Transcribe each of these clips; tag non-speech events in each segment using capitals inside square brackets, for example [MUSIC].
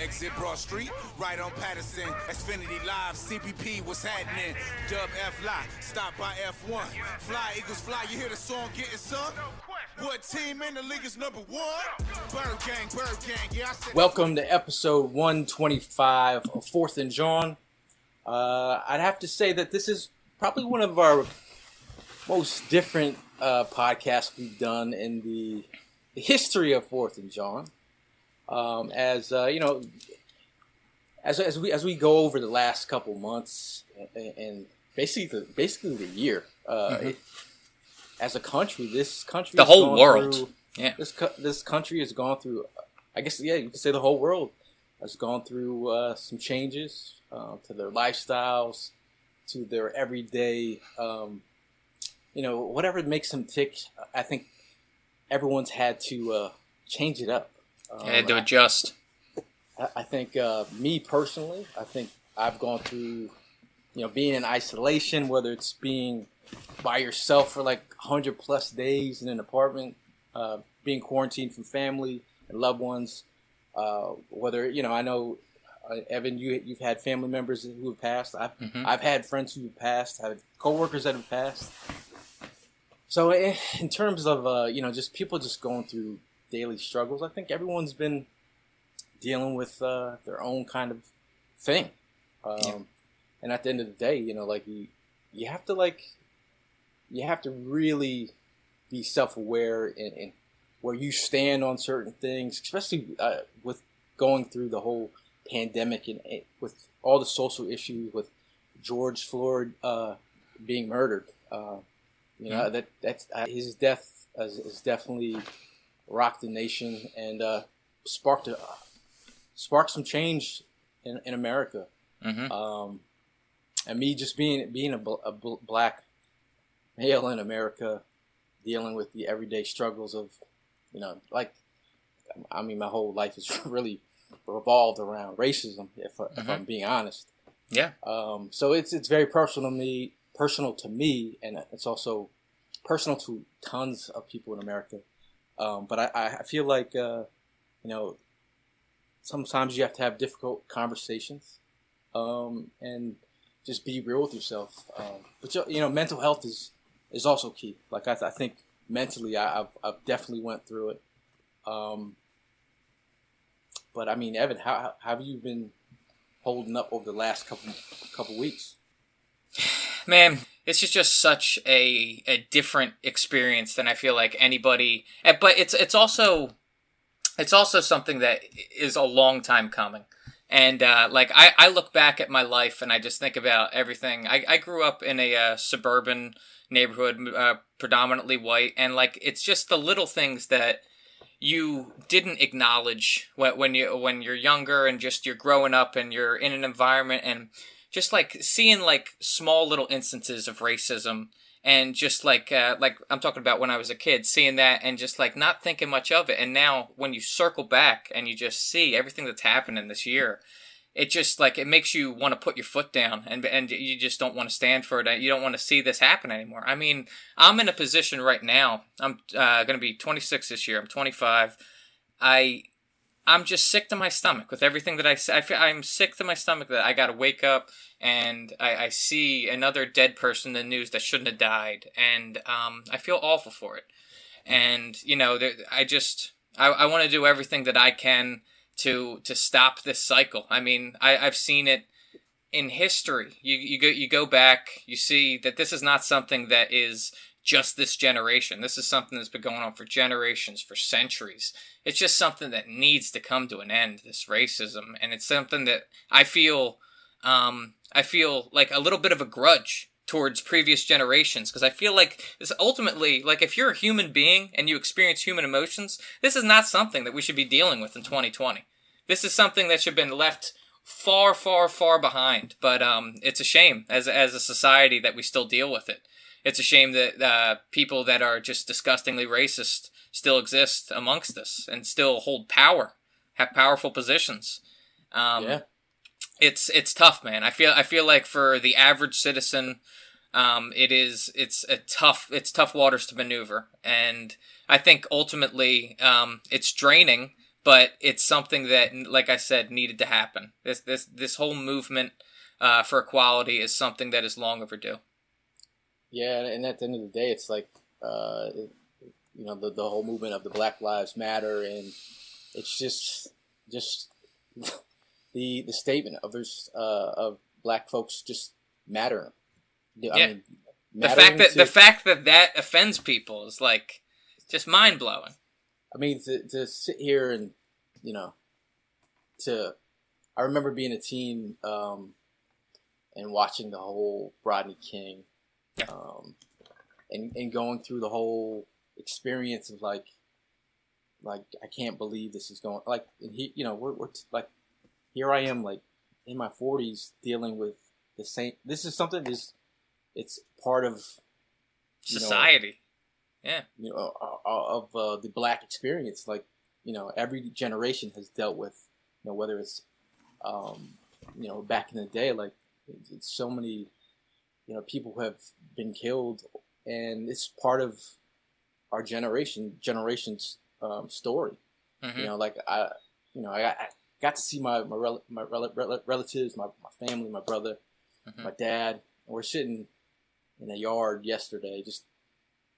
Exit Broad Street, right on Pattison. Xfinity Live, CPP, what's happening? Dub F Lie, stop by F1. Fly, Eagles fly, you hear the song getting sung? What team in the league is number one? Bird Gang, Bird Gang, yeah, said. Welcome to episode 125 of Fourth and John. Uh, I'd have to say that this is probably one of our most different uh, podcasts we've done in the history of Fourth and John. Um, as uh, you know, as, as we as we go over the last couple months and, and basically the, basically the year, uh, it, as a country, this country The whole world. through- Yeah. this this country has gone through. I guess yeah, you could say the whole world has gone through uh, some changes uh, to their lifestyles, to their everyday, um, you know, whatever makes them tick. I think everyone's had to uh, change it up. Um, had to adjust. I, I think uh, me personally, I think I've gone through, you know, being in isolation, whether it's being by yourself for like 100 plus days in an apartment, uh, being quarantined from family and loved ones, uh, whether, you know, I know, uh, Evan, you, you've had family members who have passed. I've, Mhm. I've had friends who have passed, I've had coworkers that have passed. So eh, in terms of, uh, you know, just people just going through daily struggles, I think everyone's been dealing with uh, their own kind of thing. Um, Yeah. And at the end of the day, you know, like you, you have to like, you have to really be self-aware in, in where you stand on certain things, especially uh, with going through the whole pandemic and with all the social issues with George Floyd uh, being murdered. Uh, you know that that's uh, his death is, has definitely rocked the nation and uh, sparked a, sparked some change in, in America. hmm Um, and me just being being a, bl- a bl- black male in America, dealing with the everyday struggles of, you know, like, I mean, my whole life is [LAUGHS] really revolved around racism. If, I- if I'm being honest, Yeah. um, so it's it's very personal to me, personal to me, and it's also personal to tons of people in America. Um, but I, I feel like uh, you know sometimes you have to have difficult conversations um, and just be real with yourself. Um, but you- know, mental health is is also key. Like I, I think mentally, I, I've I've definitely went through it. Um, but I mean, Evan, how, how have you been holding up over the last couple couple weeks? [SIGHS] Man, it's just, just such a a different experience than I feel like anybody. But it's it's also it's also something that is a long time coming. And uh, like I, I look back at my life and I just think about everything. I, I grew up in a uh, suburban neighborhood, uh, predominantly white, and like it's just the little things that you didn't acknowledge when, when you when you're younger and just you're growing up and you're in an environment and just like seeing like small little instances of racism and just like uh, like I'm talking about when I was a kid, seeing that and just like not thinking much of it. And now when you circle back and you just see everything that's happening this year, it just like it makes you want to put your foot down and and you just don't want to stand for it. You don't want to see this happen anymore. I mean, I'm in a position right now. I'm uh, going to be 26 this year. I'm 25. I I'm just sick to my stomach with everything that I say. I feel, I'm sick to my stomach that I got to wake up and I, I, see another dead person in the news that shouldn't have died, and um, I feel awful for it. And you know, there, I just I, I want to do everything that I can to to stop this cycle. I mean, I, I've seen it in history. You you go you go back, you see that this is not something that is just this generation. This is something that's been going on for generations, for centuries. It's just something that needs to come to an end. This racism, and it's something that I feel, um, I feel like a little bit of a grudge towards previous generations because I feel like this ultimately, like if you're a human being and you experience human emotions, this is not something that we should be dealing with in 2020. This is something that should have been left far, far, far behind. But um, it's a shame as as a society that we still deal with it. It's a shame that uh, people that are just disgustingly racist still exist amongst us and still hold power, have powerful positions. Um, yeah. It's it's tough, man. I feel I feel like for the average citizen, um, it is it's a tough it's tough waters to maneuver, and I think ultimately um, it's draining but it's something that, like I said, needed to happen. This this this whole movement uh, for equality is something that is long overdue. Yeah, and at the end of the day, it's like uh, you know the the whole movement of the Black Lives Matter, and it's just just [LAUGHS] the the statement of this uh, of black folks just matter. I yeah. Mean, the fact that to, the fact that that offends people is like just mind blowing. I mean, to, to sit here and, you know, to, I remember being a teen um, and watching the whole Rodney King um, and, and going through the whole experience of like, like, I can't believe this is going, like, and he, you know, we're, we're t- like, here I am, like, in my 40s dealing with the same, this is something that's, it's part of society. Yeah. You know, of uh, the black experience, like you know, every generation has dealt with, you know, whether it's, um, you know, back in the day, like it's so many, you know, people who have been killed, and it's part of our generation generation's um, story. Mm-hmm. You know, like I, you know, I, I got to see my my, rel- my rel- rel- relatives, my, my family, my brother, mm-hmm. my dad. we're sitting in a yard yesterday, just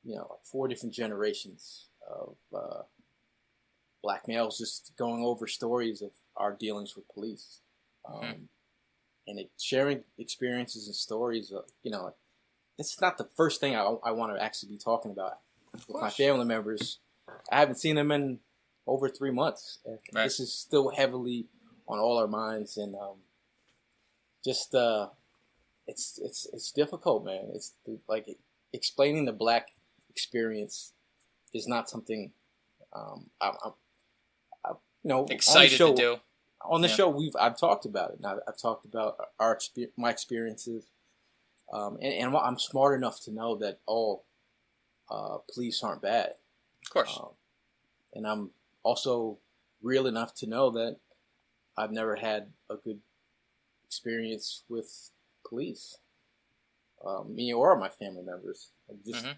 you know, like four different generations of uh, black males just going over stories of our dealings with police. Um, mm-hmm. And it, sharing experiences and stories, of, you know, it's not the first thing I, I want to actually be talking about with my family members. I haven't seen them in over three months. Right. This is still heavily on all our minds, and um, just uh, it's it's it's difficult, man. It's like explaining the black experience is not something um, I, I, I, you know excited show, to do. On the yeah. show, we've I've talked about it. I've, I've talked about our my experiences, um, and, and, I'm smart enough to know that all uh, police aren't bad. Of course, um, and I'm also real enough to know that I've never had a good experience with police, um, me or my family members. Just mm-hmm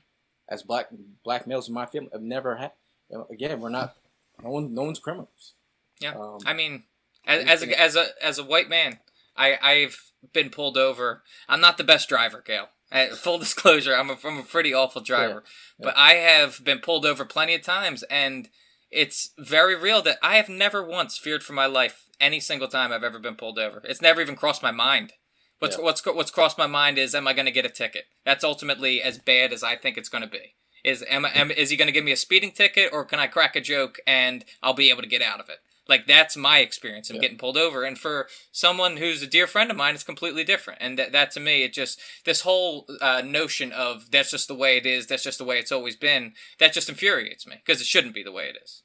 as black black males in my family have never had. You know, again, we're not. No one. No one's criminals. Yeah. Um, I mean, as, as a as a as a white man, I I've been pulled over. I'm not the best driver, Gail. full [LAUGHS] disclosure, I'm a, I'm a pretty awful driver, yeah, yeah. but I have been pulled over plenty of times, and it's very real that I have never once feared for my life any single time I've ever been pulled over. It's never even crossed my mind. What's yeah. what's what's crossed my mind is, am I going to get a ticket? That's ultimately as bad as I think it's going to be. Is am, am is he going to give me a speeding ticket, or can I crack a joke and I'll be able to get out of it? Like that's my experience of yeah. getting pulled over, and for someone who's a dear friend of mine, it's completely different. And that, that to me, it just this whole uh, notion of that's just the way it is, that's just the way it's always been, that just infuriates me because it shouldn't be the way it is.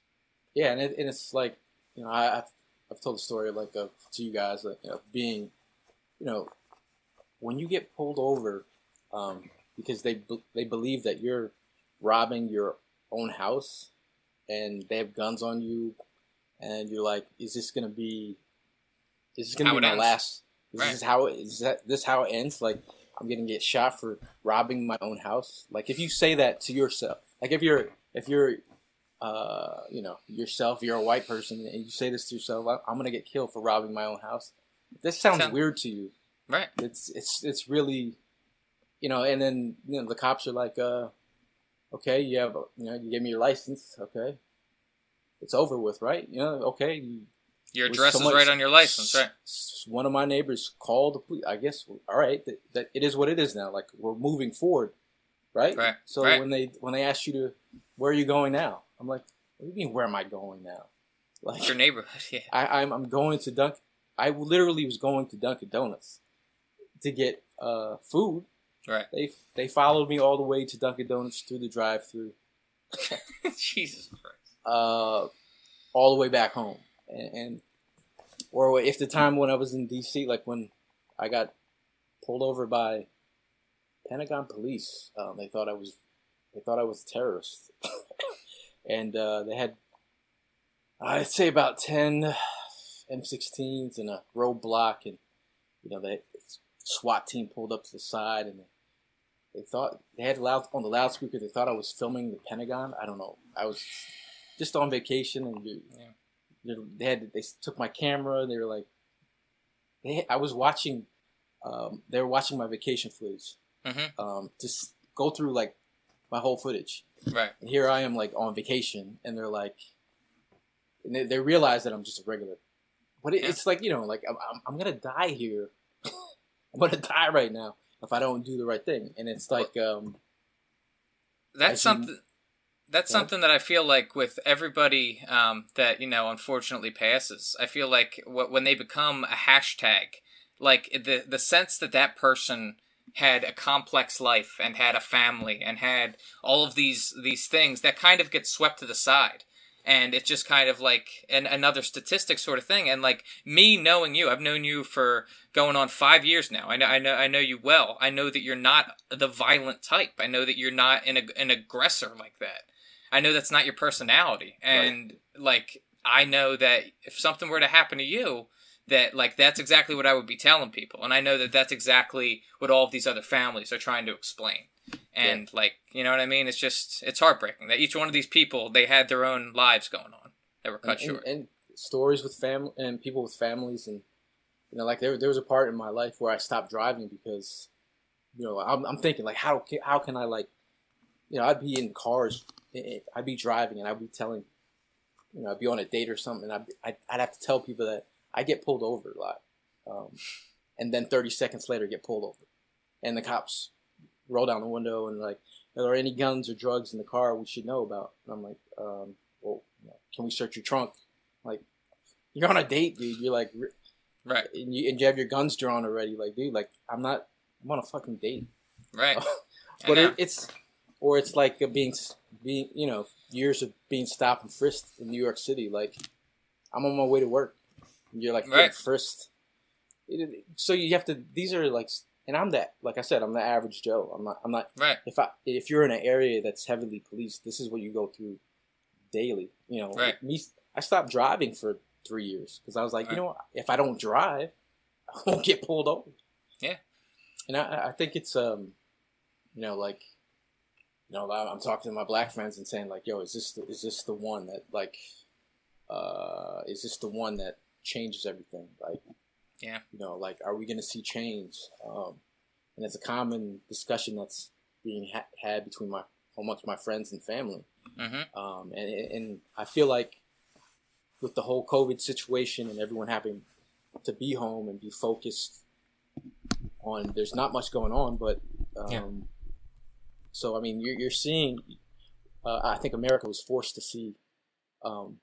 Yeah, and, it, and it's like you know I, have I've told the story like of, to you guys like you know being you know when you get pulled over um, because they they believe that you're robbing your own house and they have guns on you and you're like is this to be Is this gonna How be my ends. last? Is Right. this how it- is that this how it ends? Like I'm gonna get shot for robbing my own house. Like if you say that to yourself, like if you're if you're uh you know yourself, you're a white person, and you say this to yourself, "I- I'm gonna get killed for robbing my own house. This sounds Sound- weird to you. Right. It's it's it's really, you know. And then you know the cops are like, uh, okay, you have you know you gave me your license, okay. It's over with, right? You know, okay. You, Your address is right on your license, right? One of my neighbors called the police. I guess all right, that, that it is what it is now. Like we're moving forward, right? Right, So right. when they when they ask you to, where are you going now? I'm like, what do you mean? Where am I going now? [LAUGHS] Like Your neighborhood, [LAUGHS] yeah. I, I'm I'm going to Dunk. I literally was going to Dunkin' Donuts to get uh, food. Right. They they followed me all the way to Dunkin' Donuts through the drive-through, [LAUGHS] Jesus Christ. Uh, all the way back home, and, and or if the time when I was in D.C., like when I got pulled over by Pentagon police, um, they thought I was they thought I was a terrorist, [LAUGHS] and uh, they had I'd say about ten M16s and a roadblock, and you know that SWAT team pulled up to the side, and they thought they had loud on the loudspeaker. They thought I was filming the Pentagon. I don't know. I was just on vacation, and you, they had they took my camera. They were like, they, I was watching. Um, they were watching my vacation footage. Mm-hmm. Um, just go through like my whole footage. Right. And here I am, like on vacation, and they're like, and they, they realize that I'm just a regular. But it, Yeah. it's like you know, like I'm, I'm, I'm gonna die here. [LAUGHS] I'm gonna die right now if I don't do the right thing. And it's like, um, That's something. That's Yeah. something that I feel like with everybody um, that you know unfortunately passes. I feel like wh- when they become a hashtag, like the the sense that that person had a complex life and had a family and had all of these these things that kind of get swept to the side. And it's just kind of like an, another statistic sort of thing. And like me knowing you i've known you for going on five years now. I know i know i know you well. I know that you're not the violent type. I know that you're not an, an aggressor like that i know that's not your personality. And like i know that if something were to happen to you that like that's exactly what i would be telling people. And i know that that's exactly what all of these other families are trying to explain. And like you know what i mean? It's just it's heartbreaking that each one of these people they had their own lives going on that were cut and, short. and, and stories with family and people with families, and you know, like there there was a part in my life where I stopped driving because, you know, I'm, I'm thinking like how can, how can I like, you know, I'd be in cars, I'd be driving, and I'd be telling, you know, I'd be on a date or something, and I'd I'd, I'd have to tell people that I get pulled over a lot, um, and then 30 seconds later get pulled over, and the cops roll down the window and like, are there any guns or drugs in the car we should know about? And I'm like, um, well, can we search your trunk? Like, you're on a date, dude. You're like, right and you, and you have your guns drawn already. Like, dude, like, I'm not, I'm on a fucking date. right [LAUGHS] but it, it's, or it's like being, being, you know, years of being stopped and frisked in New York City. Like, I'm on my way to work. You're like, Right. frisked. It- it- so you have to. These are like, and I'm that. Like I said, I'm the average Joe. I'm not. I'm not. right If I if you're in an area that's heavily policed, this is what you go through daily. You know, Right. me. I stopped driving for three years because I was like, Right. you know, what? if I don't drive, [LAUGHS] I won't get pulled over. Yeah. And I, I think it's um, you know, like, you know, I'm talking to my black friends and saying like, yo, is this the, is this the one that like, uh, is this the one that changes everything? Like, Yeah. you know, like, are we going to see change? Um, and it's a common discussion that's being ha- had between my amongst my friends and family. mm-hmm. Um, and and I feel like with the whole COVID situation and everyone having to be home and be focused on, there's not much going on, but um, Yeah. So I mean, you're, you're seeing. Uh, I think America was forced to see. Um,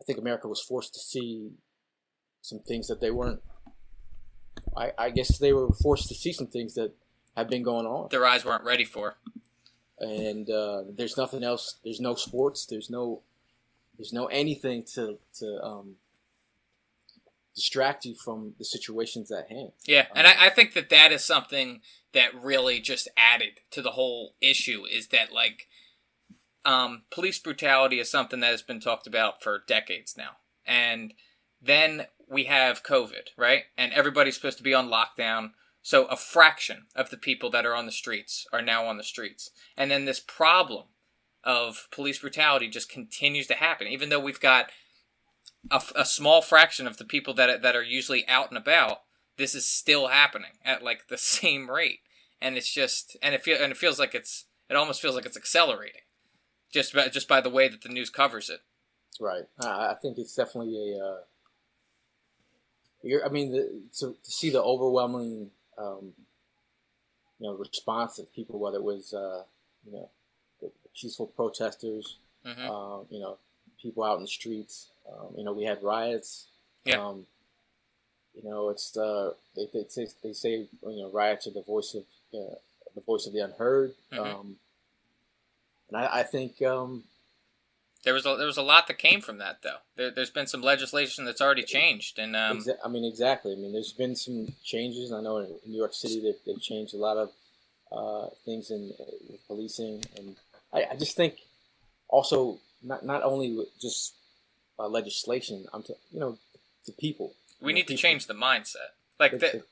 I think America was forced to see some things that they weren't. I, I guess they were forced to see some things that have been going on their eyes weren't ready for and uh, there's nothing else. There's no sports. There's no. There's no anything to to um, distract you from the situations at hand. Yeah, and I, I think that that is something that really just added to the whole issue is that like um, police brutality is something that has been talked about for decades now, and then we have COVID, right? And everybody's supposed to be on lockdown. So a fraction of the people that are on the streets are now on the streets. And then this problem of police brutality just continues to happen, even though we've got a, a small fraction of the people that that are usually out and about. This is still happening at like the [LAUGHS] same rate, and it's just and it feel and it feels like it's it almost feels like it's accelerating, just by, just by the way that the news covers it. Right. I think it's definitely a. Uh, I mean, the, to, to see the overwhelming, um, you know, response of people, whether it was, uh, you know, the peaceful protesters, mm-hmm. uh, you know, people out in the streets. Um, you know, we had riots. Yeah. Um, you know, it's uh, they, they say they say you know riots are the voice of uh, the voice of the unheard. Mm-hmm. Um, and I, I think um, there was a, there was a lot that came from that though. There, has been some legislation that's already changed, and um, exa- I mean exactly. I mean, there's been some changes. I know in, in New York City they've, they've changed a lot of uh, things in with policing, and I, I, just think also not not only just uh, legislation. I'm to, you know the people. We need people. to change the mindset. Like the, the,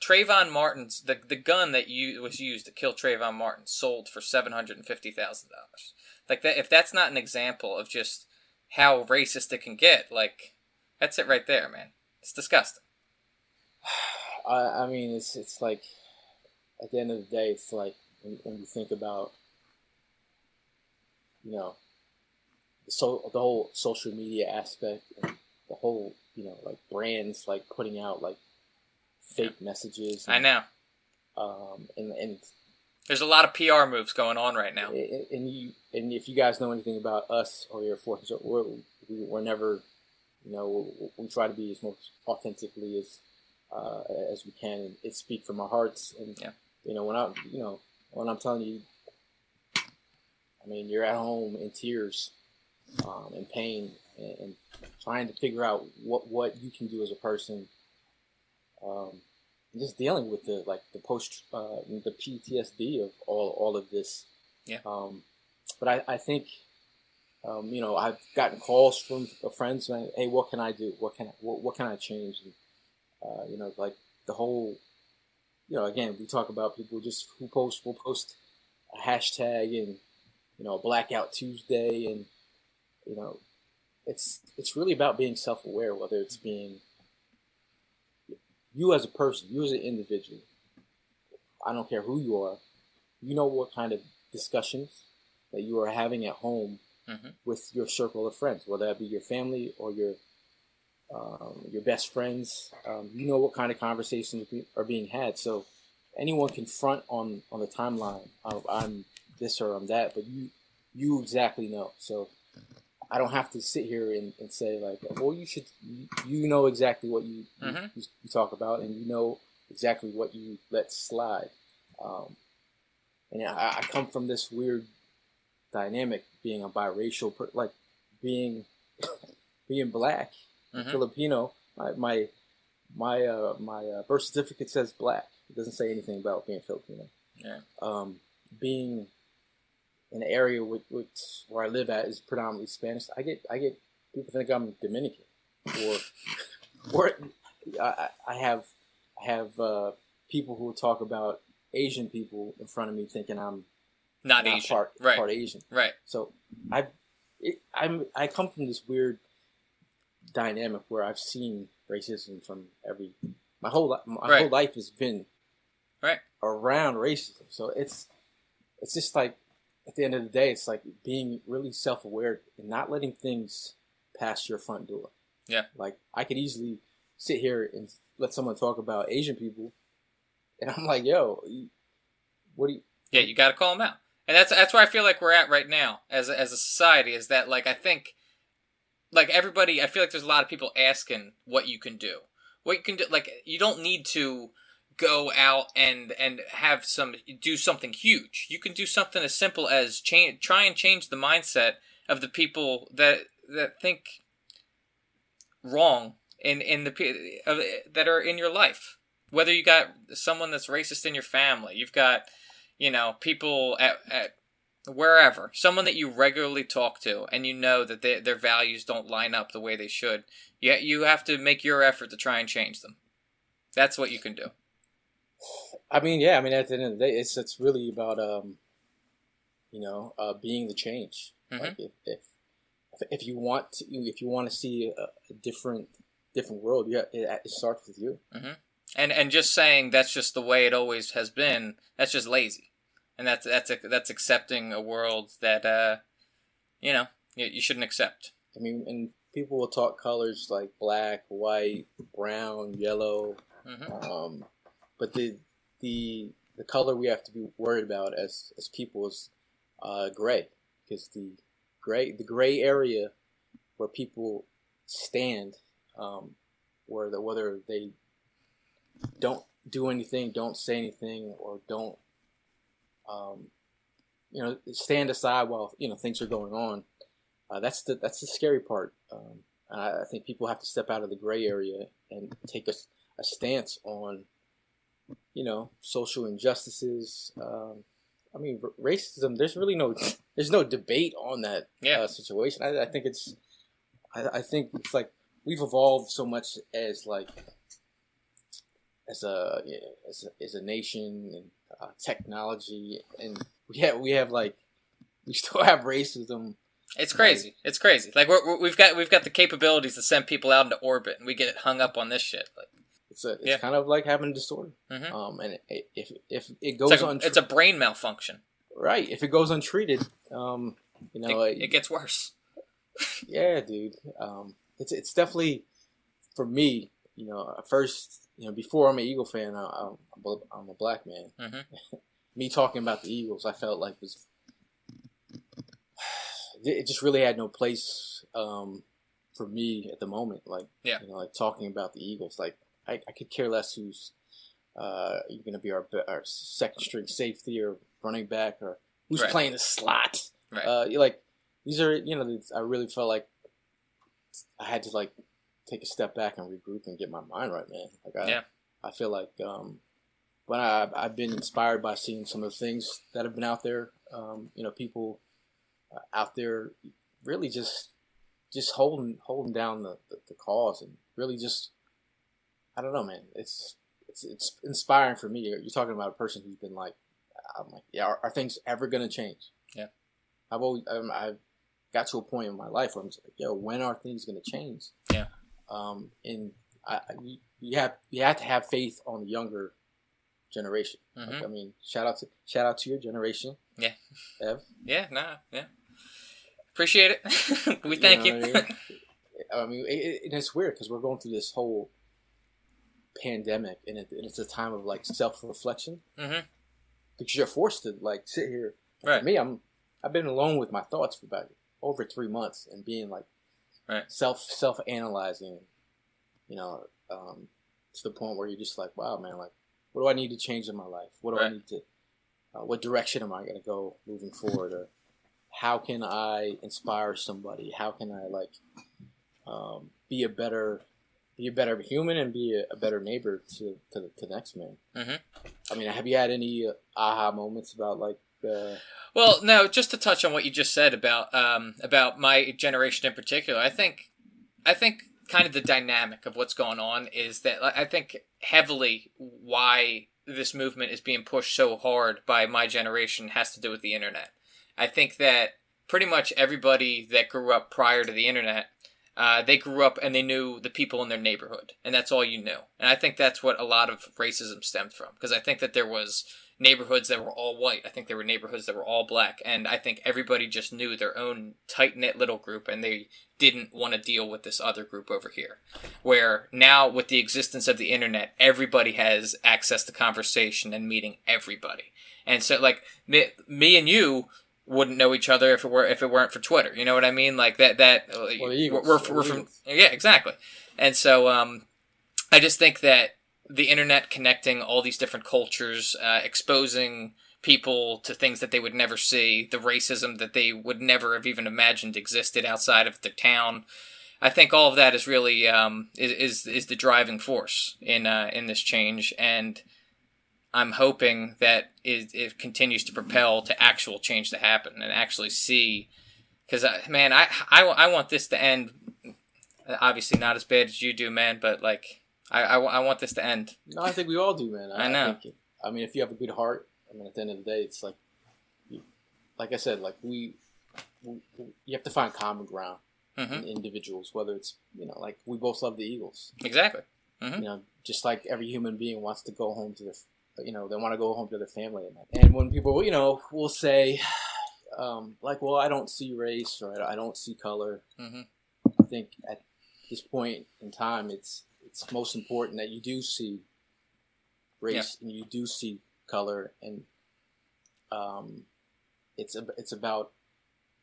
Trayvon Martin's the the gun that you was used to kill Trayvon Martin sold for seven hundred and fifty thousand dollars. Like that, if that's not an example of just how racist it can get, like that's it right there, man. It's disgusting. [SIGHS] I, I mean, it's it's like at the end of the day, it's like when, when you think about you know so the whole social media aspect and the whole you know like brands like putting out like fake messages. And, I know. Um, and and there's a lot of PR moves going on right now. And, and you, and if you guys know anything about us or your forces, we're, we're never, you know, we try to be as most authentically as uh, as we can and, speak from our hearts. And yeah. you know, when I, you know, when I'm telling you, I mean, you're at home in tears, um, in pain, and, and, trying to figure out what what you can do as a person. Um, just dealing with the like the post uh, the PTSD of all all of this. Yeah. Um, but I, I think um, you know I've gotten calls from friends saying, "Hey, what can I do? What can I, what, what can I change?" And, uh, you know, like the whole you know again we talk about people just who post will post a hashtag and you know blackout Tuesday and you know it's it's really about being self aware whether it's being you as a person, you as an individual, I don't care who you are, you know what kind of discussions that you are having at home mm-hmm. with your circle of friends, whether that be your family or your um, your best friends. Um, you know what kind of conversations are being had. So anyone can front on on the timeline of I'm this or I'm that, but you you exactly know. So I don't have to sit here and, and say like, well, you should, you, know exactly what you, mm-hmm. you, you talk about, and you know exactly what you let slide. Um, and I, I, come from this weird dynamic, being a biracial, like being [COUGHS] being black, mm-hmm. Filipino. My my my, uh, my uh, birth certificate says black. It doesn't say anything about being Filipino. Yeah. Um, being in the area which, which where I live at is predominantly Spanish. I get I get people think I'm Dominican, or [LAUGHS] or I, I have I have uh, people who talk about Asian people in front of me thinking I'm not, not Asian, part right. part Asian, right? So I I'm I come from this weird dynamic where I've seen racism from every my whole my right. whole life has been right around racism. So it's it's just like at the end of the day, it's like being really self aware and not letting things pass your front door. Yeah. Like I could easily sit here and let someone talk about Asian people, and I'm like, yo, what do you? Yeah, you got to call them out, and that's that's where I feel like we're at right now as a, as a society. Is that like I think, like everybody, I feel like there's a lot of people asking what you can do, what you can do. Like you don't need to go out and and have some do something huge. You can do something as simple as change, try and change the mindset of the people that that think wrong in in the that are in your life. Whether you got someone that's racist in your family, you've got you know people at, at wherever, someone that you regularly talk to, and you know that they, their values don't line up the way they should, yet you have to make your effort to try and change them. That's what you can do. I mean, yeah. I mean, at the end of the day, it's it's really about um, you know, uh, being the change. Mhm. Like if, if if you want to, if you want to see a, a different different world, yeah, it, it starts with you. And and just saying that's just the way it always has been. That's just lazy, and that's that's that's accepting a world that uh, you know, you, you shouldn't accept. I mean, and people will talk colors like black, white, brown, yellow, hmm um, but the the the color we have to be worried about as as people is uh, gray, because the gray the gray area where people stand, um, where the whether they don't do anything, don't say anything, or don't um, you know stand aside while you know things are going on. Uh, that's the that's the scary part. Um, I, I think people have to step out of the gray area and take a, a stance on you know social injustices. Um, I mean, r- racism. There's really no [LAUGHS] there's no debate on that Yeah. uh, situation. I, I think it's I, I think it's like we've evolved so much as like as a as a, as a nation and uh, technology, and we have we have like we [LAUGHS] still have racism. It's crazy. It's crazy. Like we're, we're, we've got we've got the capabilities to send people out into orbit, and we get hung up on this shit. Like, It's a it's Yeah. kind of like having a disorder. Mhm. Um, and it, if if it it's, goes like a, on, it's a brain malfunction. right. If it goes untreated, um, you know, It, it gets worse. [LAUGHS] Yeah, dude. Um, it's it's definitely for me. You know, first, you know, before I'm an Eagle fan, I, I'm, a black man. Mhm. [LAUGHS] me talking about the Eagles, I felt like was [SIGHS] it just really had no place um, for me at the moment. Like, Yeah. you know, like talking about the Eagles, like I, I could care less who's uh, going to be our, our second string safety or running back or who's Right. playing the slot. Right. Uh, like these are you know I really felt like I had to like take a step back and regroup and get my mind right, man. Like I, Yeah. I feel like um, when I I've been inspired by seeing some of the things that have been out there. Um, you know, people uh, out there really just just holding holding down the, the, the cause and really just I don't know, man. It's it's it's inspiring for me. You're talking about a person who's been like, I'm like, yeah, are, are things ever gonna change? Yeah. I've always um, I've got to a point in my life where I'm just like, yo, when are things gonna change? Yeah. Um, and I, I you, you have you have to have faith on the younger generation. Like, Mhm. I mean, shout out to shout out to your generation. Yeah. Ev. Yeah, nah, yeah. Appreciate it. [LAUGHS] we You thank know you. I mean? I mean, it, it, and it's weird because we're going through this whole pandemic, and, it, and it's a time of like self reflection hmm because you're forced to like sit here. Right. For me, I'm I've been alone with my thoughts for about over three months, and being like Right. self self analyzing, you know, um, to the point where you're just like, wow, man, like, what do I need to change in my life? What do I need to? Uh, what direction am I going to go moving forward? Or how can I inspire somebody? How can I like um, be a better be a better human and be a, a better neighbor to to the, to the next man? Mhm. I mean, have you had any uh, aha moments about like? Uh, Well, no, just to touch on what you just said about um, about my generation in particular, I think I think kind of the dynamic of what's going on is that I think heavily why this movement is being pushed so hard by my generation has to do with the internet. I think that pretty much everybody that grew up prior to the internet, uh, they grew up and they knew the people in their neighborhood, and that's all you knew. And I think that's what a lot of racism stemmed from, because I think that there was neighborhoods that were all white. I think there were neighborhoods that were all black, and I think everybody just knew their own tight knit little group, and they didn't want to deal with this other group over here. Where now, with the existence of the internet, everybody has access to conversation and meeting everybody, and so like me, me and you wouldn't know each other if it were if it weren't for Twitter. You know what I mean? Like that that Well, the Eagles. we're, The we're from yeah exactly, and so um, I just think that the internet connecting all these different cultures, uh, exposing people to things that they would never see, the racism that they would never have even imagined existed outside of their town. I think all of that is really um, is, is is the driving force in uh, in this change, and I'm hoping that it, it continues to propel to actual change to happen and actually see. Because man, I, I I want this to end. Obviously, not as bad as you do, man. But like, I, I, I want this to end. No, I think we all do, man. I know. think- I mean, if you have a good heart, I mean, at the end of the day, it's like, like I said, like we, we, you have to find common ground hmm in individuals. Whether it's you know, like we both love the Eagles. Exactly. Mhm. You know, just like every human being wants to go home to their, you know, they want to go home to their family. And when people, you know, will say, [SIGHS] um, like, well, I don't see race or I don't see color. hmm I think at this point in time, it's it's most important that you do see race and you do see color, and um, it's ab- it's about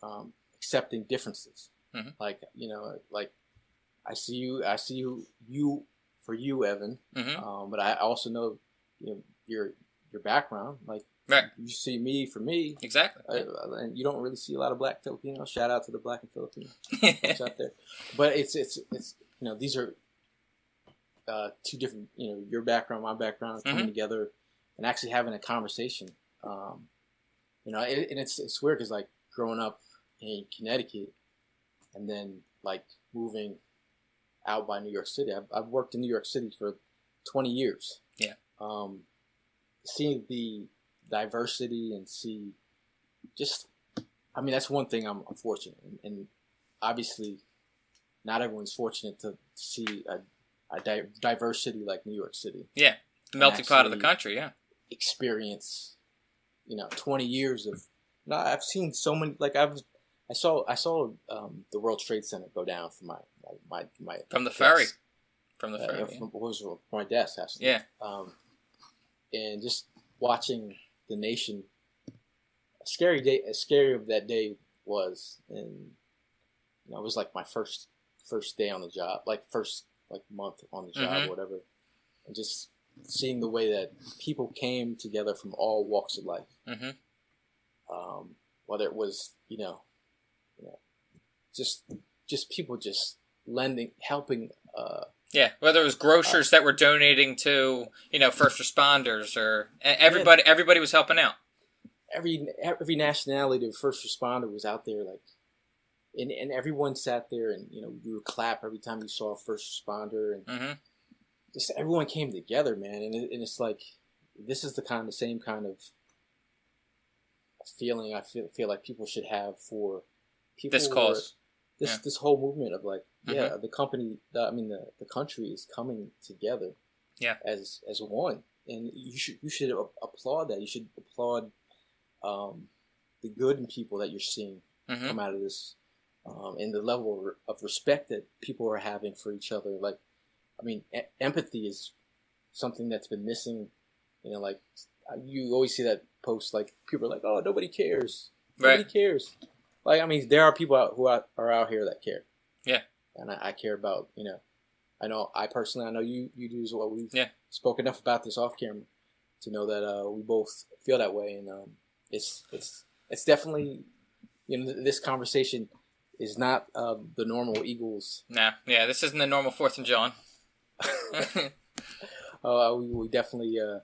um, accepting differences. Mhm. Like you know, like I see you, I see you, you for you, Evan, hmm um, but I also know you know your your background. Like Right. you see me for me, Exactly. uh, and you don't really see a lot of black Filipinos. Shout out to the black and Filipino [LAUGHS] out there. But it's it's it's you know these are uh, two different you know your background, my background coming Mhm. together and actually having a conversation. Um, you know, it, and it's it's weird because like growing up in Connecticut and then like moving out by New York City. I've, I've worked in New York City for twenty years. Yeah. Um, seeing the diversity and see just I mean, that's one thing I'm, I'm fortunate, and, and obviously, not everyone's fortunate to see a, a di- diverse city like New York City yeah. The melting pot of the country. Yeah. experience. You know, 20 years of. No, I've seen so many. Like I was, I saw, I saw um, the World Trade Center go down from my my my, my From the ferry. From the Uh, ferry. yeah, from, what was from my desk actually. Yeah. Um, and just watching the nation. A scary day. As scary of that day was, and you know, it was like my first first day on the job, like first like month on the job, Mhm. or whatever, and just seeing the way that people came together from all walks of life. hmm Um, whether it was you know, you know, just just people just lending, helping. Uh, Yeah, whether it was grocers that were donating to you know first responders or everybody, everybody was helping out. every every nationality of first responder was out there like and, and everyone sat there and you know you would clap every time you saw a first responder and hmm just everyone came together man and, it, and it's like this is the kind of same kind of feeling i feel, feel like people should have for people This cause. this Yeah. this whole movement of like yeah Mhm. the company i mean the, the country is coming together Yeah. as as one and you should you should applaud that you should applaud um, the good in people that you're seeing hmm come out of this um, and the level of, respect that people are having for each other like i mean e- empathy is something that's been missing you know like you always see that post like people are like oh nobody cares nobody Right. cares like i mean there are people out who are out here that care Yeah. And I, I care about you know i know i personally i know you you do as well we've Yeah. spoke enough about this off camera to know that uh, we both feel that way and um, it's it's it's definitely you know th- this conversation is not um, the normal eagles Nah, yeah, this isn't the normal Fourth and John. [LAUGHS] [LAUGHS] uh, we, we definitely uh,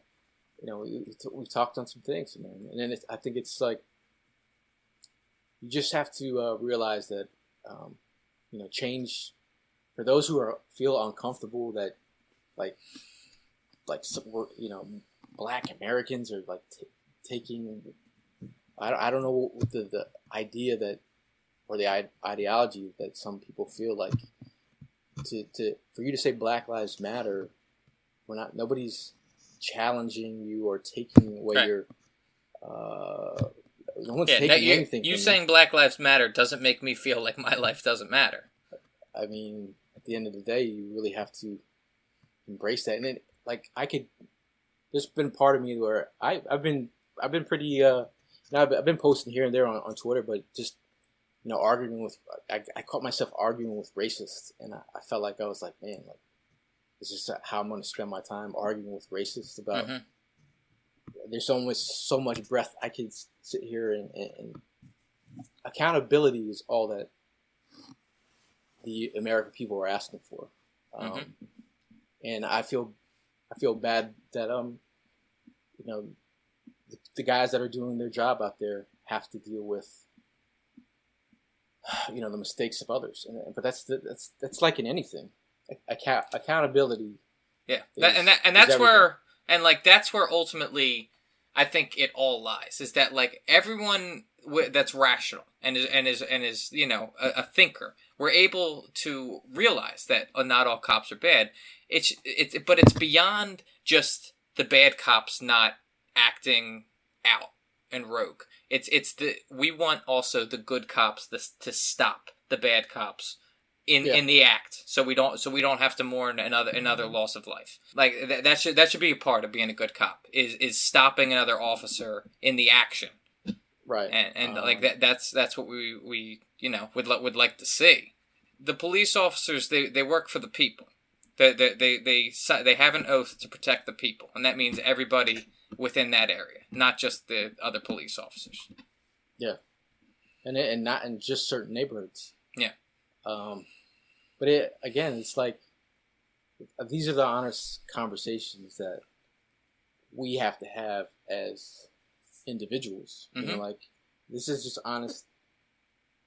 you know we, we, talked on some things man and then it's, i think it's like you just have to uh, realize that um, you know change for those who are feel uncomfortable that like like you know black americans are like t- taking I, don't- I don't know what the, the idea that or the ide- ideology that some people feel like to, to for you to say black lives matter we're not nobody's challenging you or taking away Right. your uh no one's yeah, taking you, anything you saying Black Lives Matter doesn't make me feel like my [LAUGHS] life doesn't matter. I mean, at the end of the day, you really have to embrace that. And then, like, I could. There's been part of me where I I've been I've been pretty. uh now I've, I've been posting here and there on, on Twitter, but just you know arguing with. I, I caught myself arguing with racists, and I, I felt like I was like, man, like this is how I'm going to spend my time arguing with racists about. Mhm. There's so much so much breath I could sit here and, and, and accountability is all that the American people are asking for. Um, Mhm. And I feel, I feel bad that um, you know, the, the guys that are doing their job out there have to deal with, you know, the mistakes of others. And, but that's the, that's that's like in anything, Account- accountability. Yeah, that, and that, and that's where and like that's where ultimately I think it all lies is that like everyone w- that's rational and is and is and is you know a, a thinker we're able to realize that uh, not all cops are bad. It's it's but it's beyond just the bad cops not acting out and rogue. It's it's the we want also the good cops this, to stop the bad cops in yeah. in the act. So we don't so we don't have to mourn another another loss of life. Like that, that should that should be a part of being a good cop is is stopping another officer in the action. Right. And, and um, like that that's that's what we we you know would would like to see. The police officers they they work for the people. They they they they, they have an oath to protect the people and that means everybody within that area not just the other police officers. Yeah. And and not in just certain neighborhoods. Yeah. Um but it again, it's like these are the honest conversations that we have to have as individuals. Mm-hmm. You know, mm-hmm. like this is just honest,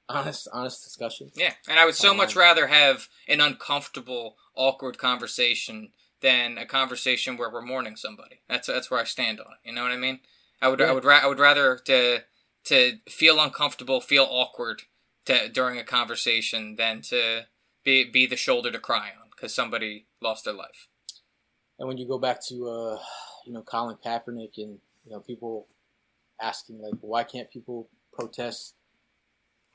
honest, honest discussion. Yeah, and I would so um, much rather have an uncomfortable, awkward conversation than a conversation where we're mourning somebody. That's that's where I stand on it. You know what I mean? I would yeah. I would ra- I would rather to to feel uncomfortable, feel awkward to, during a conversation than to be be the shoulder to cry on because somebody lost their life. And when you go back to uh, you know Colin Kaepernick and you know people asking like why can't people protest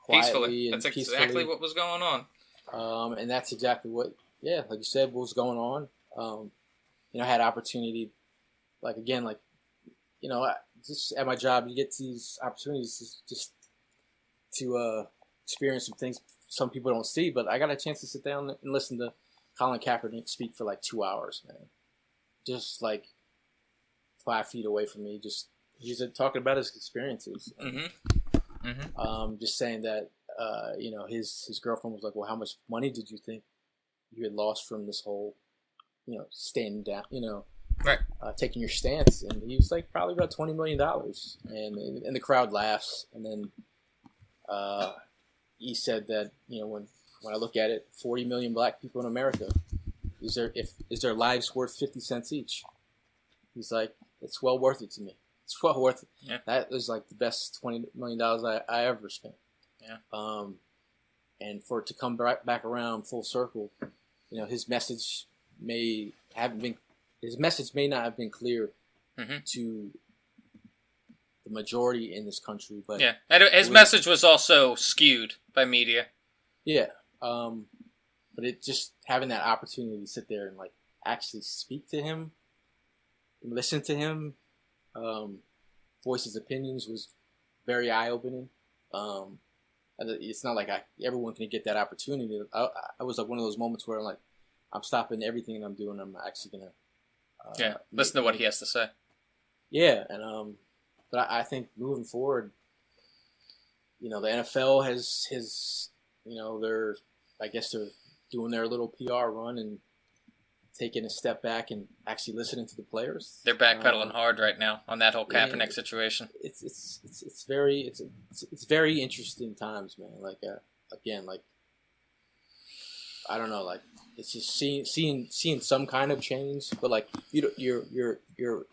peacefully? That's peacefully? exactly what was going on. Um, and that's exactly what yeah, like you said, what was going on. Um, you know, I had opportunity, like again, like you know, just at my job, you get these opportunities just to uh, experience some things some people don't see. But I got a chance to sit down and listen to Colin Kaepernick speak for like two hours, man. Just like five feet away from me, just he's talking about his experiences. Mm-hmm. Mm-hmm. Um, just saying that uh, you know his his girlfriend was like, "Well, how much money did you think you had lost from this whole, you know, standing down, you know, right, uh, taking your stance?" And he was like, "Probably about twenty million dollars," and and the crowd laughs, and then. Uh, he said that you know when when I look at it, 40 million black people in America, is there if is their lives worth 50 cents each? He's like, it's well worth it to me. It's well worth it. Yeah. That was like the best 20 million dollars I, I ever spent. Yeah. Um, and for it to come back back around full circle, you know, his message may haven't been his message may not have been clear mm-hmm. to the majority in this country. But yeah, and his was, message was also skewed by media. Yeah, um, but it just having that opportunity to sit there and like actually speak to him, listen to him, um, voice his opinions was very eye opening. Um, it's not like I everyone can get that opportunity. I, I was like one of those moments where I'm like, I'm stopping everything I'm doing. I'm actually gonna uh, yeah listen to what he has to say. Yeah, and um, but I, I think moving forward, you know, the NFL has his, you know, they're, I guess they're doing their little PR run and taking a step back and actually listening to the players. They're backpedaling um, hard right now on that whole Kaepernick yeah, situation. It's, it's it's it's very it's it's, it's very interesting times, man. Like uh, again, like I don't know, like it's just seeing seeing seeing some kind of change, but like you you're you're you're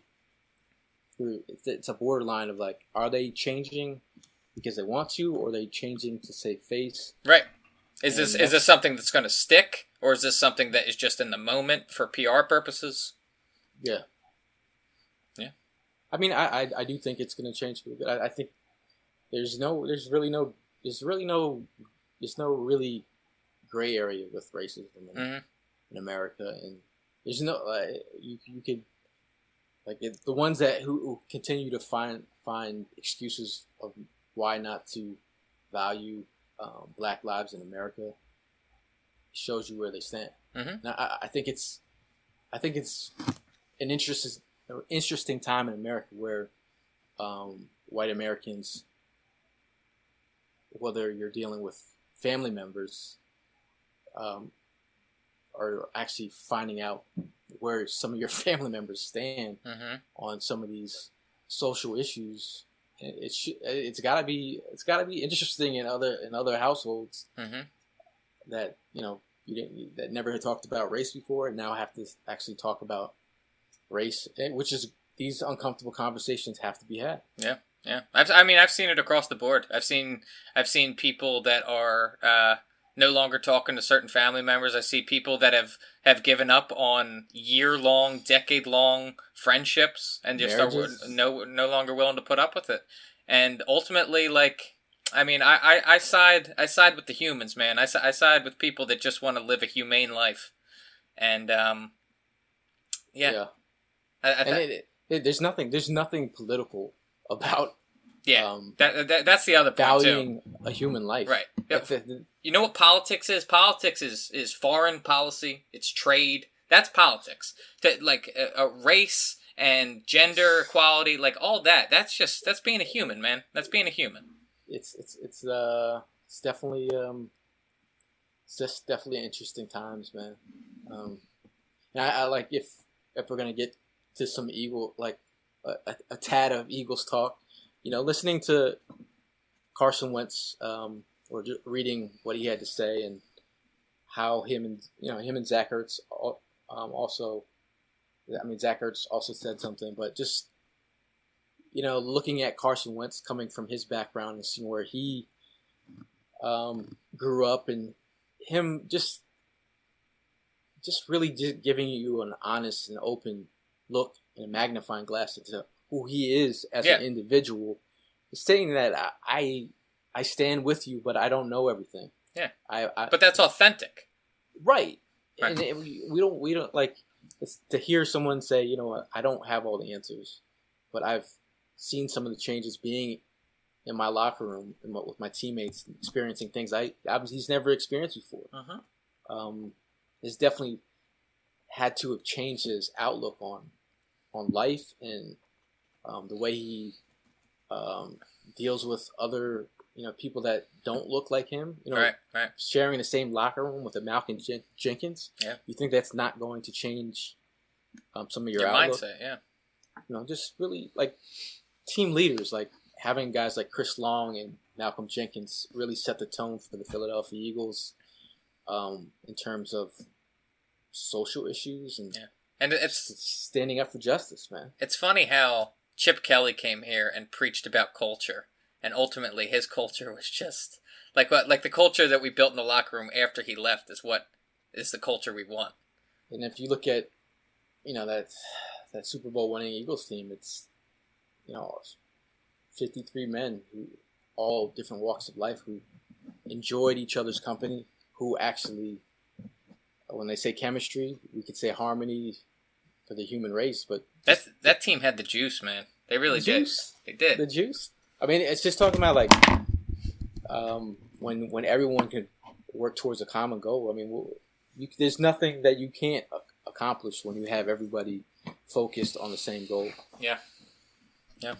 it's a borderline of like, are they changing because they want to, or are they changing to save face? Right. Is and this is this something that's going to stick, or is this something that is just in the moment for PR purposes? Yeah. Yeah. I mean, I I, I do think it's going to change. I, I think there's no, there's really no, there's really no, there's no really gray area with racism in, mm-hmm. in America, and there's no, uh, you you could like it, the ones that who, who, continue to find find excuses of why not to value um, Black lives in America shows you where they stand. Mm-hmm. Now, I, I, think it's I think it's an interesting interesting time in America where um, white Americans, whether you're dealing with family members, um, are actually finding out where some of your [LAUGHS] family members stand hmm on some of these social issues. It, it should, it's got to be it's got to be interesting in other in other households hmm that you know you didn't that never had talked about race before and now have to actually talk about race, eh, which is these uncomfortable conversations have to be had. Yeah, yeah. I've, I mean, I've seen it across the board. I've seen, I've seen people that are uh, no longer talking to certain family members. I see people that have have given up on year long, decade long friendships and just are no no longer willing to put up with it. And ultimately, like, I mean, I, I, I side I side with the humans, man. I, I side with people that just want to live a humane life. And um, yeah, I, I and th- it, it, there's nothing there's nothing political about yeah. um, that, that that's the other point too. valuing a human life. Right. Yep. That's the- You know what politics is? Politics is is foreign policy. It's trade. That's politics. That like a, a race and gender equality, like all that. That's just that's being a human, man. That's being a human. it's it's it's uh it's definitely um it's just definitely interesting times, man. Um, and I, I like if if we're gonna get to some Eagle like a, a, a tad of Eagles talk, you know, listening to Carson Wentz um, or reading what he had to say and how him and you know him and Zach Ertz um, also. I mean, Zach Ertz also said something, but just you know, looking at Carson Wentz coming from his background and seeing where he um, grew up and him just just really giving you an honest and open look and a magnifying glass into who he is as Yeah. an individual, saying that I, I stand with you, but I don't know everything. Yeah. I, I But that's authentic. right, Right. and it, we, don't we don't like it's to hear someone say, you know what, I don't have all the answers, but I've seen some of the changes being in my locker room and with my teammates, experiencing things I, I he's never experienced before. Mhm. Um, has definitely had to have changed his outlook on on life and um, the way he um, deals with other you know people that don't look like him. You know, right, right. sharing the same locker room with a Malcolm Jen- Jenkins. Yeah. You think that's not going to change um, some of your, Your mindset, yeah. You know, just really like team leaders, like having guys like Chris Long and Malcolm Jenkins really set the tone for the Philadelphia Eagles um, in terms of social issues and Yeah. And it's standing up for justice, man. it's funny how Chip Kelly came here and preached about culture, and ultimately his culture [LAUGHS] was just like what like the culture that we built in the locker room after he left is what is the culture we want. And if you look at, you know that that Super Bowl winning Eagles team, it's you know, fifty three men who all different walks of life who enjoyed each other's company, who actually, when they say chemistry, we could say harmony for the human race, but That that team had the juice, man. They really The did. juice. They did. the juice. I mean, it's just talking about like um, when when everyone can work towards a common goal. I mean, well, you, there's nothing that you can't accomplish when you have everybody focused on the same goal. Yeah. Yeah.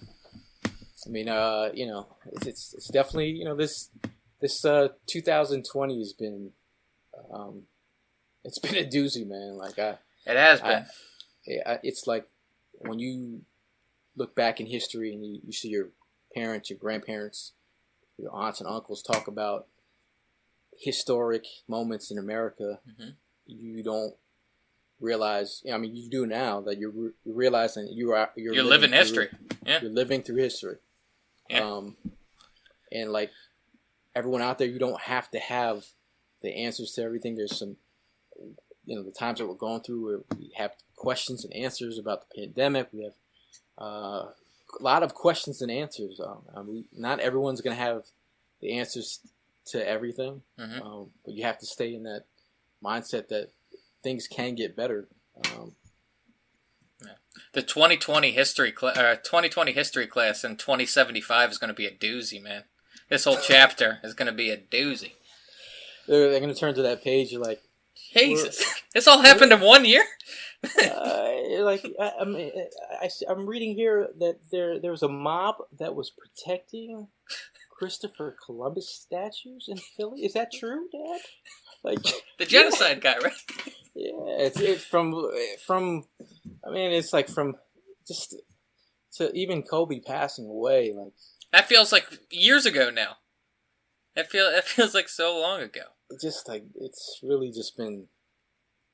I mean, uh, you know, it's, it's it's definitely you know this this uh 2020 has been um, it's been a doozy, man. Like I, It has been. I, it's like when you look back in history and you, you see your parents, your grandparents, your aunts and uncles talk about historic moments in America, Mhm. you don't realize. I mean, you do now that you're, re- you're realizing you are you're, You're living through- history. Yeah. You're living through history. Yeah. Um, and like everyone out there, you don't have to have the answers to everything. There's some, you know, the times that we're going through where we have questions and answers about the pandemic. We have uh, a lot of questions and answers. Um, I mean, not everyone's going to have the answers to everything, Mhm. um, but you have to stay in that mindset that things can get better. Um, The 2020 history cl- uh, 2020 history class in 2075 is going to be a doozy, man. This whole chapter is going to be a doozy. they're, they're going to turn to that page. You're like, Jesus, this all happened in one year. Uh, like I, I'm, I, am reading here that there there was a mob that was protecting Christopher Columbus statues in Philly. Is that true, Dad? Like [LAUGHS] The genocide guy, right? Yeah, it's it's from from. I mean, it's like from just to even Kobe passing away. Like That feels like years ago now. It feel it feels like so long ago. just like it's really just been.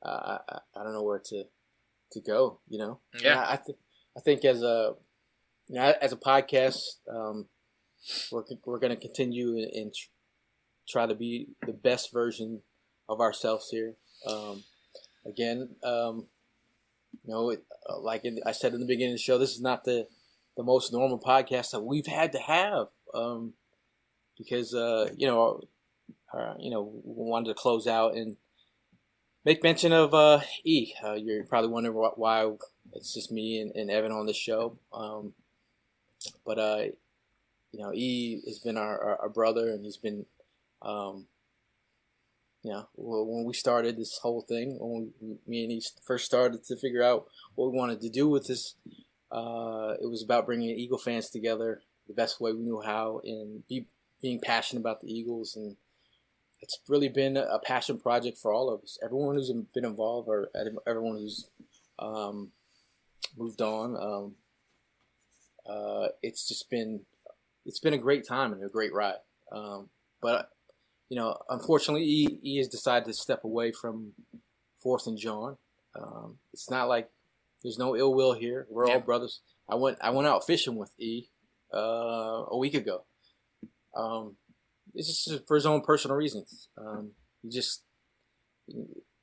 Uh, I I don't know where to to go. You know. Yeah. And I I, th- I think as a you know, as a podcast, um, we're we're going to continue and, and tr- try to be the best version of ourselves here. Um, again, um, you know, it, uh, like in, I said in the beginning of the show, this is not the the most normal podcast that we've had to have um, because uh, you know, uh, you know, we wanted to close out and make mention of uh, E. Uh, you're probably wondering wh- why it's just me and, and Evan on this show, um, but uh, you know, E has been our, our, our brother, and he's been, um, you know, when we started this whole thing, when we, me and he first started to figure out what we wanted to do with this, uh, it was about bringing Eagle fans together the best way we knew how, and be, being passionate about the Eagles, and it's really been a passion project for all of us. Everyone who's been involved, or everyone who's um, moved on. Um, uh, it's just been it's been a great time and a great ride. Um, but you know, unfortunately, he, he has decided to step away from Fourth and John. Um, it's not like there's no ill will here. We're Yeah. all brothers. I went I went out fishing with E uh, a week ago. Um, it's just for his own personal reasons. Um, he just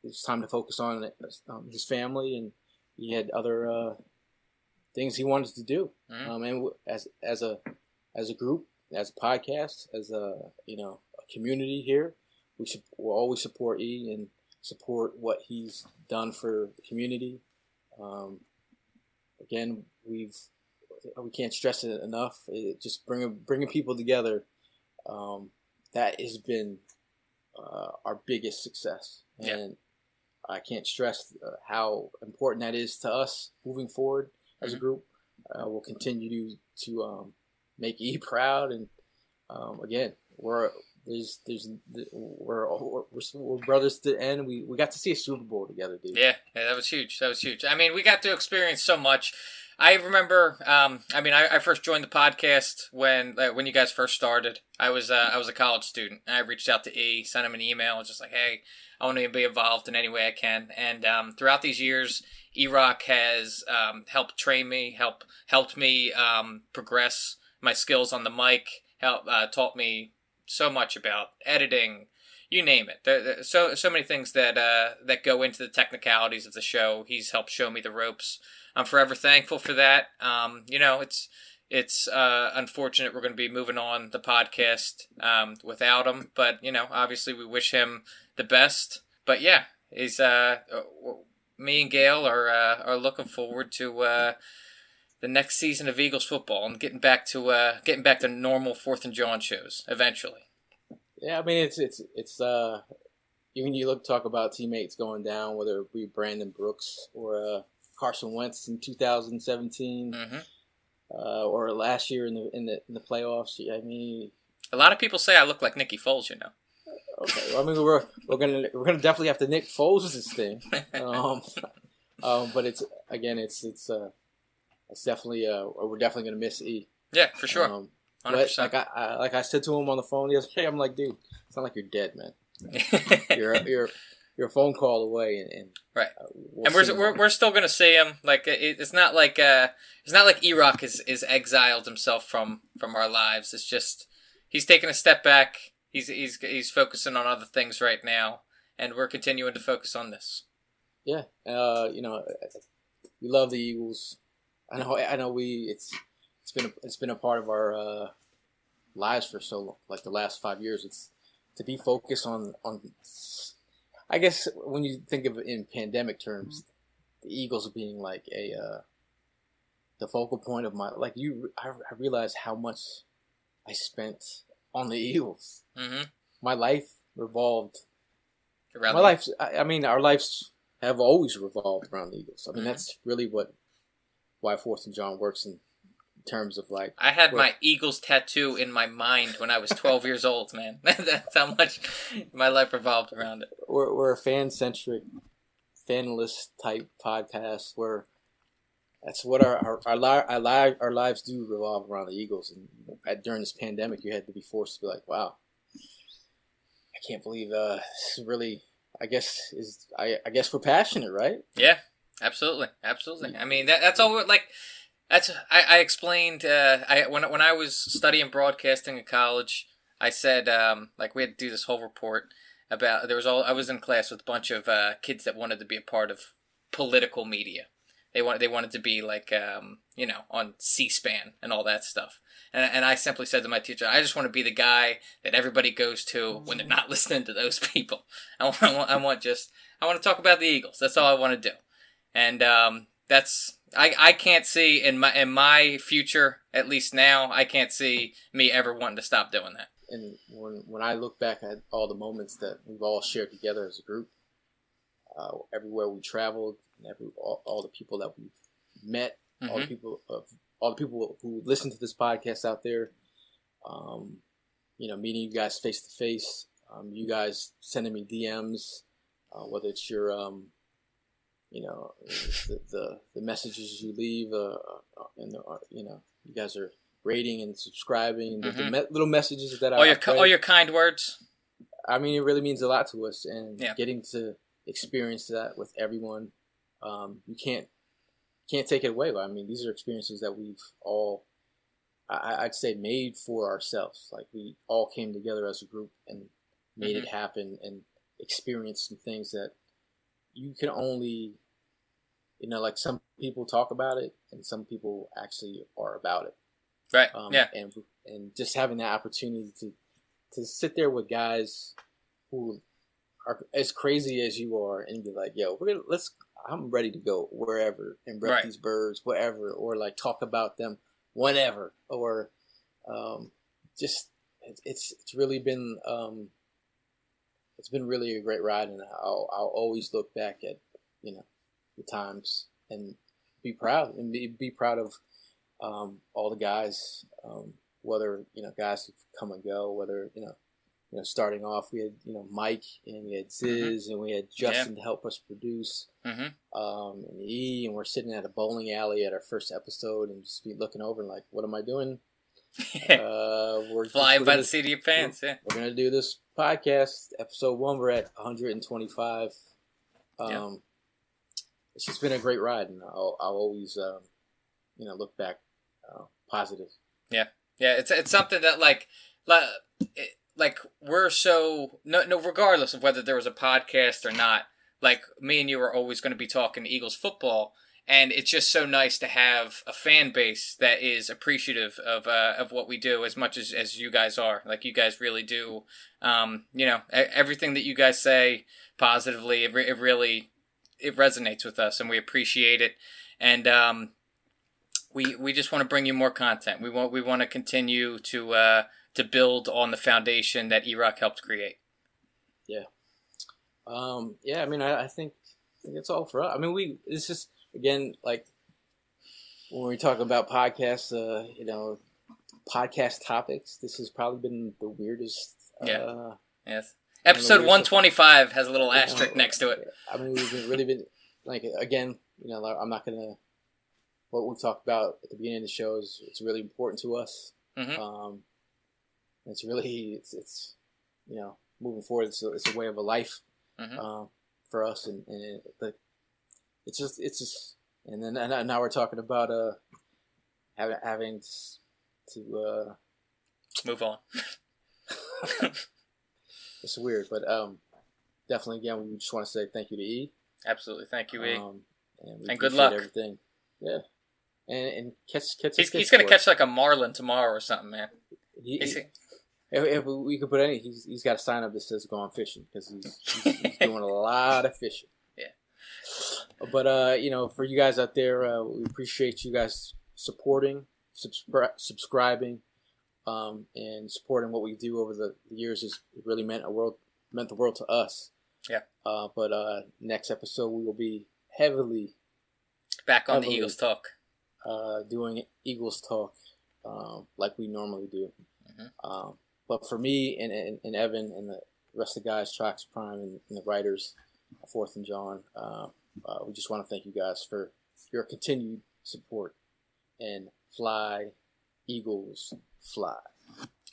it's time to focus on um, his family, and he had other uh, things he wanted to do. Mhm. Um, and as as a as a group, as a podcast, as a you know a community here, we should will always support E and support what he's done for the community. Um, again, we've we can't stress it enough. It just bringing bringing people together. Um, that has been uh, our biggest success, Yeah. and I can't stress uh, how important that is to us moving forward as a Mhm. group. Uh, we'll continue to to um, make E [LAUGHS] proud, and um, again, we're there's there's we're, we're we're brothers to the end. We we got to see a Super Bowl together, dude. Yeah, yeah, that was huge. That was huge. I mean, we got to experience so much. I remember. Um, I mean, I, I first joined the podcast when like, when you guys first started. I was uh, I was a college student. I reached out to E, sent him an email, just like, hey, I want to be involved in any way I can. And um, throughout these years, E Rock has um, helped train me, help helped me um, progress my skills on the mic, help uh, taught me so much about editing, you name it. There, there- so so many things that uh, that go into the technicalities of the show. He's helped show me the ropes. I'm forever thankful for that. Um, you know, it's it's uh, unfortunate we're going to be moving on the podcast um, without him, but you know, obviously we wish him the best. But yeah, he's uh, uh, me and Gail are uh, are looking forward to. Uh, the next season of Eagles football and getting back to uh, getting back to normal Fourth and John shows eventually. Yeah, I mean it's it's it's uh when you look talk about teammates going down, whether it be Brandon Brooks or uh, Carson Wentz in 2017, hmm uh, or last year in the in the in the playoffs. I mean, A lot of people say I look like Nicky Foles, you know. okay, well, I mean we're we're gonna we're gonna definitely have to Nick Foles this thing, [LAUGHS] um, um, but it's again it's it's uh it's definitely uh we're definitely gonna miss E. Yeah, for sure, Um, but like I, I like I said to him on the phone the other day, I'm like, dude, it's not like you're dead, man. [LAUGHS] You're you're you're a phone call away, and, and Right. uh, we'll and we're, we're we're still gonna see him. Like it, it's not like uh, it's not like E-Rock is is exiled himself from from our lives. It's just he's taking a step back. He's he's he's focusing on other things right now, and we're continuing to focus on this. yeah, uh, you know, we love the Eagles. I know, I know, we it's it's been a, it's been a part of our uh, lives for so long, like the last five years. It's to be focused on on. I guess when you think of it in pandemic terms, the Eagles being like a uh, the focal point of my like you. I, I realized how much I spent on the Eagles. Mm-hmm. My life revolved Around my life I, I mean our lives have always revolved around the eagles i mean Mhm. that's really what why fourth and john works in terms of like I had Well- my Eagles tattoo in my mind when I was 12 years old, man. [LAUGHS] That's how much my life revolved around it. we're, we're a fan-centric fanless type podcast where that's what our our our, li- our, li- our lives do revolve around the Eagles. And at, during this pandemic, you had to be forced to be like, wow, I can't believe uh, this is really. I guess is I, I guess we're passionate, right? Yeah, absolutely, absolutely. I mean, that, that's all. Like, that's I, I explained. Uh, I when when I was studying broadcasting in college, I said um, like we had to do this whole report about there was all I was in class with a bunch of uh, kids that wanted to be a part of political media. They wanted they wanted to be like um, you know on C-SPAN and all that stuff. And, and I simply said to my teacher, I just want to be the guy that everybody goes to when they're not [LAUGHS] listening to those people. I want, I want, I want just I want to talk about the Eagles. That's all I want to do. And um, that's I, I can't see in my in my future, at least now, I can't see me ever wanting to stop doing that. And when when I look back at all the moments that we've all shared together as a group, uh, everywhere we traveled, and every all, all the people that we've met, all the Mhm. people of all the people who listen to this podcast out there, um, you know, meeting you guys face to face, um, you guys sending me DMs, uh, whether it's your um, you know, the, the, the messages you leave, uh, uh, and the, uh, you know, you guys are rating and subscribing, and the, the Mhm. me- little messages that All I your I all your kind words. I mean, it really means a lot to us, and Yeah. getting to experience that with everyone, um, you can't can't take it away. I mean, these are experiences that we've all, I, I'd say, made for ourselves. Like we all came together as a group and made Mm-hmm. it happen, and experienced some things that you can only, you know, like some people talk about it, and some people actually are about it. Right. Um, yeah. And and just having that opportunity to to sit there with guys who are as crazy as you are and be like, yo, we're gonna let's. I'm ready to go wherever and rep Right. these birds, whatever, or like talk about them whenever, or um, just it's it's really been um, it's been really a great ride, and I'll I'll always look back at you know the times and be proud and be, be proud of um, all the guys, um, whether you know guys who come and go, whether you know, you know, starting off we had you know Mike and we had Ziz and we had Justin to help us produce, Mm-hmm. um, and E, and we're sitting at a bowling alley at our first episode and just be looking over and like, what am I doing? [LAUGHS] Uh, we're Flying by the seat of your pants. Yeah. We're gonna do this podcast episode one. We're at 125. Um, Yeah. It's just been a great ride, and I'll, I'll always, um, you know, look back uh, positive. Yeah, yeah, it's it's something that like like like we're so no no regardless of whether there was a podcast or not. Like me and you are always going to be talking Eagles football, and it's just so nice to have a fan base that is appreciative of uh, of what we do as much as as you guys are. Like you guys really do, um, you know, everything that you guys say positively. It, re- it really it resonates with us, and we appreciate it. And um, we we just want to bring you more content. We want we want to continue to uh, to build on the foundation that E-Rock helped create. Um, yeah, I mean, I, I think I think it's all for us. I mean, we it's just again like when we talk about podcasts, uh, you know, podcast topics. This has probably been the weirdest. Yeah. Uh, Yes. I don't know, Episode we're one so- twenty five has a little asterisk next to it. I mean, we've been, really been like again, you know, like, I'm not gonna. What we talked about at the beginning of the show is it's really important to us. Mhm. Um, it's really it's, it's you know moving forward. It's a, it's a way of a life Mhm. um, for us, and, and it, the, it's just it's just and then and now we're talking about uh having having to uh Move on. [LAUGHS] [LAUGHS] it's weird, but um definitely again we just want to say thank you to E. Absolutely. Thank you, E. Um, and, And good luck. Everything. Yeah. And, and catch catch. he's he's gonna catch like a marlin tomorrow or something, man. He, he- if, if we could put any, he's he's got a sign up that says "Go on fishing" because he's, [LAUGHS] he's, he's doing a lot of fishing. Yeah. But uh, you know, for you guys out there, uh, we appreciate you guys supporting, subscri- subscribing, um, and supporting what we do over the years. Has really meant a world meant the world to us. Yeah. Uh, but uh, next episode we will be heavily Back on the Eagles talk. uh, doing Eagles talk um, like we normally do. Mhm. Um, but for me and, and, and Evan and the rest of the guys, Tracks Prime and, and the writers, Fourth and John. Uh, uh, we just want to thank you guys for your continued support and fly, Eagles, fly.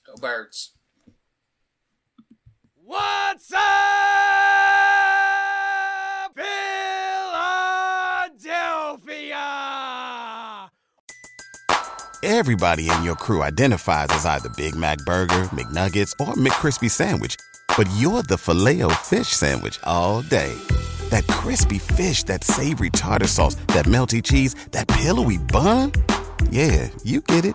Go birds. What's up, Philadelphia? Everybody in your crew identifies as either Big Mac Burger, McNuggets, or McCrispy Sandwich. But you're the filet fish Sandwich all day. That crispy fish, that savory tartar sauce, that melty cheese, that pillowy bun. Yeah, you get it.